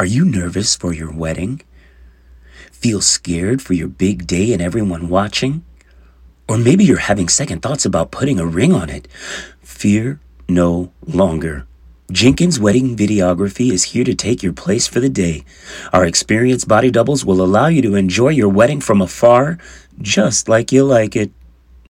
Are you nervous for your wedding? Feel scared for your big day and everyone watching? Or maybe you're having second thoughts about putting a ring on it. Fear no longer. Jenkins Wedding Videography is here to take your place for the day. Our experienced body doubles will allow you to enjoy your wedding from afar, just like you like it.